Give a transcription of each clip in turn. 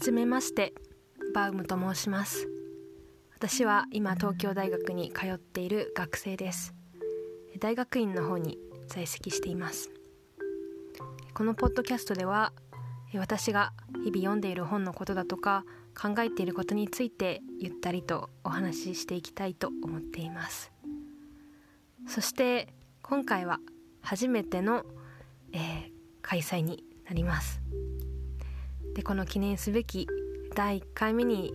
はじめましてバウムと申します。私は今東京大学に通っている学生です。大学院の方に在籍しています。このポッドキャストでは私が日々読んでいる本のことだとか考えていることについてゆったりとお話ししていきたいと思っています。そして今回は初めての、えー、開催になります。でこの記念すべき第1回目に、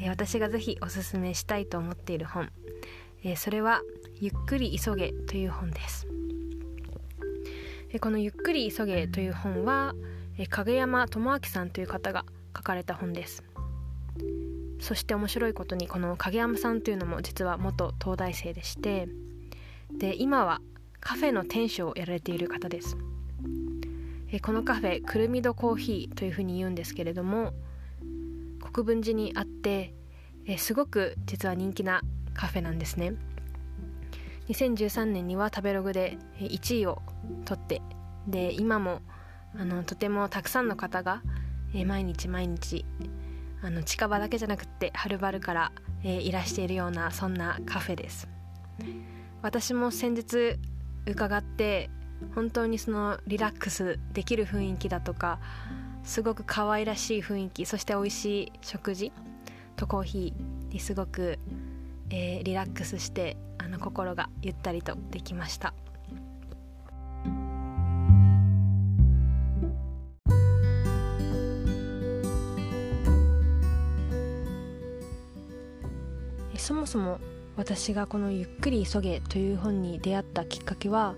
えー、私がぜひおすすめしたいと思っている本、えー、それは「ゆっくり急げ」という本です、え、この「ゆっくり急げ」という本は、え影山智明さんという方が書かれた本です。そして面白いことにこの影山さんというのも実は元東大生でしてで今はカフェの店主をやられている方です。えこのカフェくるみどコーヒーというふうに言うんですけれども国分寺にあってえすごく実は人気なカフェなんですね。2013年には食べログで1位を取ってで今もあのとてもたくさんの方が、え毎日毎日あの近場だけじゃなくってはるばるから、えいらしているようなそんなカフェです。私も先日伺って本当にそのリラックスできる雰囲気だとかすごく可愛らしい雰囲気そして美味しい食事とコーヒーにすごく、えー、リラックスしてあの心がゆったりとできました。そもそも私がこの「ゆっくり急げ」という本に出会ったきっかけは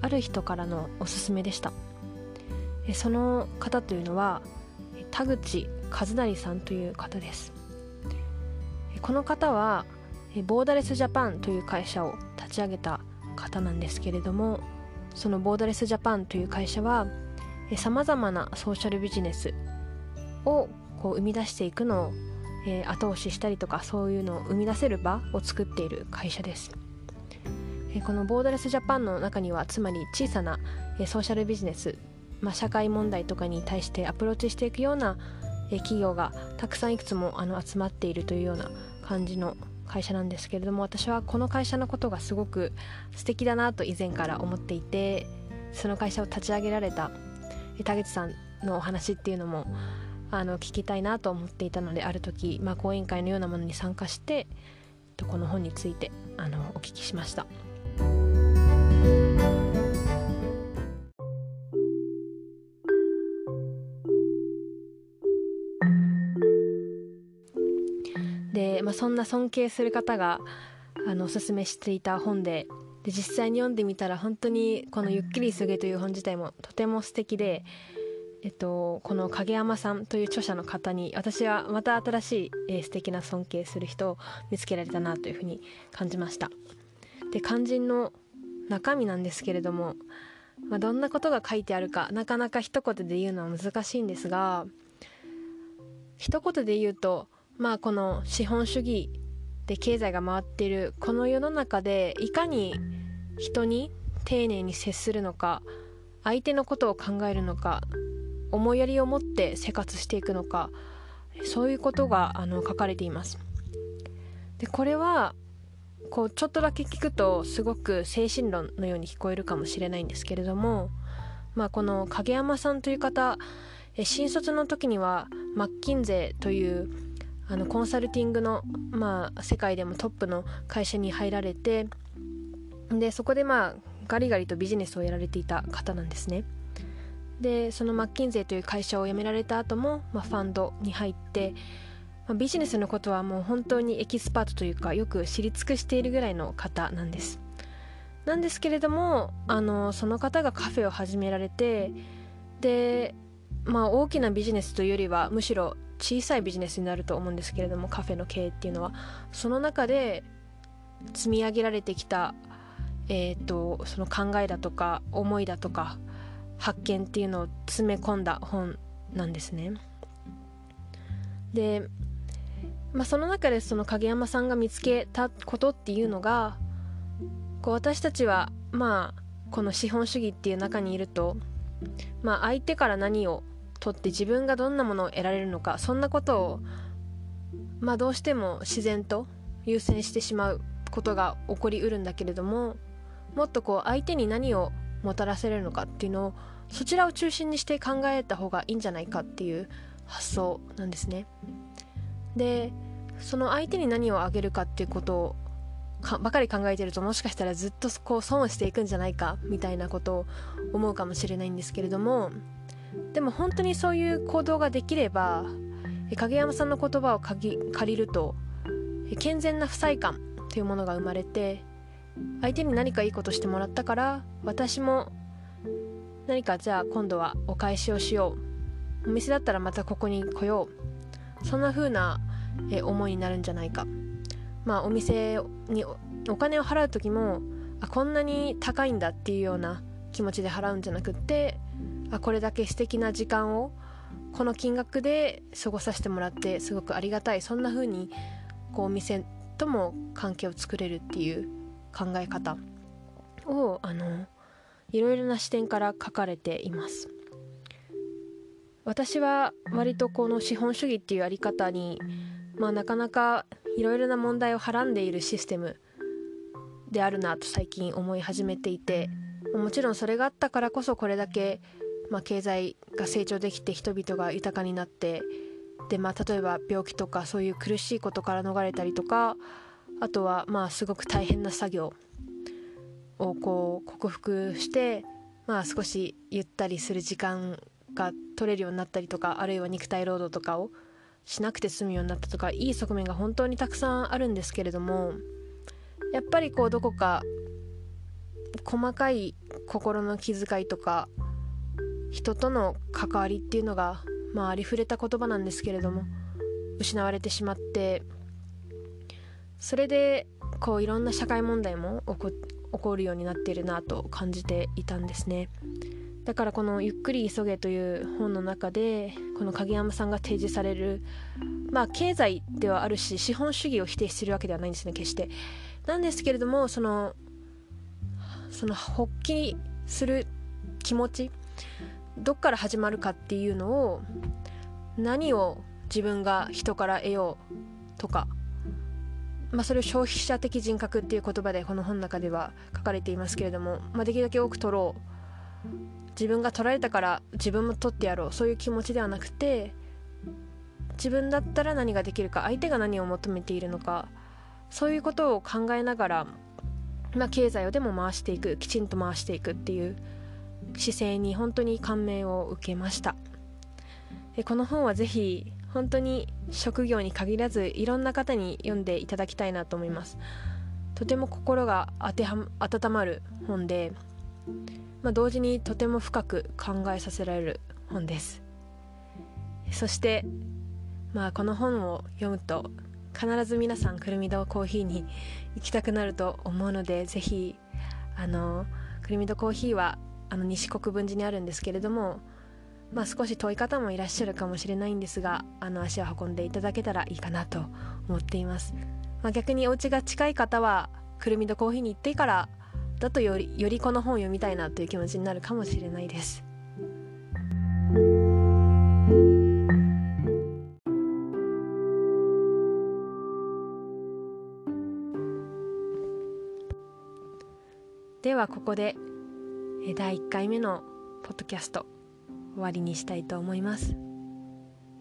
ある人からのおすすめでした。その方というのは田口和成さんという方です。この方はボーダレスジャパンという会社を立ち上げた方なんですけれどもそのボーダレスジャパンという会社はさまざまなソーシャルビジネスをこう生み出していくのを、後押ししたりとかそういうのを生み出せる場を作っている会社です。このボーダレスジャパンの中にはつまり小さな、ソーシャルビジネス、まあ、社会問題とかに対してアプローチしていくような、企業がたくさんいくつもあの集まっているというような感じの会社なんですけれども私はこの会社のことがすごく素敵だなと以前から思っていてその会社を立ち上げられた田口さんのお話っていうのもあの聞きたいなと思っていたのである時、まあ、講演会のようなものに参加してこの本についてあのお聞きしました。そんな尊敬する方があのおすすめしていた本でで実際に読んでみたら本当にこの「ゆっくり急げ」という本自体もとても素敵で、えっと、この影山さんという著者の方に私はまた新しい、えー、素敵な尊敬する人を見つけられたなというふうに感じました。で肝心の中身なんですけれども、まあ、どんなことが書いてあるかなかなか一言で言うのは難しいんですが一言で言うとまあこの資本主義で経済が回っているこの世の中でいかに人に丁寧に接するのか相手のことを考えるのか思いやりを持って生活していくのかそういうことがあの書かれています。でこれはこうちょっとだけ聞くとすごく精神論のように聞こえるかもしれないんですけれども、まあ、この影山さんという方新卒の時にはマッキンゼというあのコンサルティングの、まあ、世界でもトップの会社に入られてでそこでまあガリガリとビジネスをやられていた方なんですね。でそのマッキンゼという会社を辞められた後も、まあ、ファンドに入ってまあ、ビジネスのことはもう本当にエキスパートというかよく知り尽くしているぐらいの方なんです。なんですけれどもあのその方がカフェを始められてでまあ大きなビジネスというよりはむしろ小さいビジネスになると思うんですけれどもカフェの経営っていうのは。その中で積み上げられてきた、えーと、その考えだとか思いだとか発見っていうのを詰め込んだ本なんですね。でまあ、その中でその影山さんが見つけたことっていうのがこう私たちはまあこの資本主義っていう中にいると、まあ、相手から何をとって自分がどんなものを得られるのかそんなことをまあどうしても自然と優先してしまうことが起こりうるんだけれどももっとこう相手に何をもたらせるのかっていうのをそちらを中心にして考えた方がいいんじゃないかっていう発想なんですね。でその相手に何をあげるかっていうことをばかり考えてるともしかしたらずっとこう損していくんじゃないかみたいなことを思うかもしれないんですけれどもでも本当にそういう行動ができれば影山さんの言葉を借りると健全な不細感というものが生まれて相手に何かいいことしてもらったから私も何かじゃあ今度はお返しをしよう。お店だったらまたここに来よう。そんな風な思いになるんじゃないか。まあお店にお金を払う時もあこんなに高いんだっていうような気持ちで払うんじゃなくってあこれだけ素敵な時間をこの金額で過ごさせてもらってすごくありがたい。そんな風にこうお店とも関係を作れるっていう考え方をあのいろいろな視点から書かれています。私は割とこの資本主義っていうあり方に、まあ、なかなかいろいろな問題をはらんでいるシステムであるなと最近思い始めていてもちろんそれがあったからこそこれだけ、まあ、経済が成長できて人々が豊かになってで、まあ、例えば病気とかそういう苦しいことから逃れたりとかあとはまあすごく大変な作業をこう克服して、まあ、少しゆったりする時間が取れるようになったりとかあるいは肉体労働とかをしなくて済むようになったとかいい側面が本当にたくさんあるんですけれどもやっぱりこうどこか細かい心の気遣いとか人との関わりっていうのが、まあ、ありふれた言葉なんですけれども失われてしまってそれでこういろんな社会問題も起こ起こるようになっているなと感じていたんですね。だからこの「ゆっくり急げ」という本の中でこの影山さんが提示されるまあ経済ではあるし資本主義を否定してるわけではないんですね決して。なんですけれどもそのその発起する気持ちどっから始まるかっていうのを何を自分が人から得ようとかまあ、それを消費者的人格っていう言葉でこの本の中では書かれていますけれども、まあ、できるだけ多く取ろう。自分が取られたから自分も取ってやろう。そういう気持ちではなくて自分だったら何ができるか相手が何を求めているのかそういうことを考えながら、まあ、経済をでも回していくきちんと回していくっていう姿勢に本当に感銘を受けました。この本はぜひ本当に職業に限らずいろんな方に読んでいただきたいなと思います。とても心が当ては温まる本で、まあ、同時にとても深く考えさせられる本です。そしてまあこの本を読むと必ず皆さんくるみ堂コーヒーに行きたくなると思うのでぜひあのくるみ堂コーヒーはあの西国分寺にあるんですけれどもまあ、少し遠い方もいらっしゃるかもしれないんですがあの足を運んでいただけたらいいかなと思っています、まあ、逆にお家が近い方はくるみとコーヒーに行ってからだとよりよりこの本を読みたいなという気持ちになるかもしれないです。ではここで第1回目のポッドキャスト終わりにしたいと思います、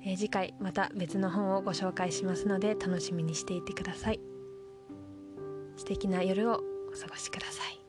えー、次回また別の本をご紹介しますので楽しみにしていてください。素敵な夜をお過ごしください。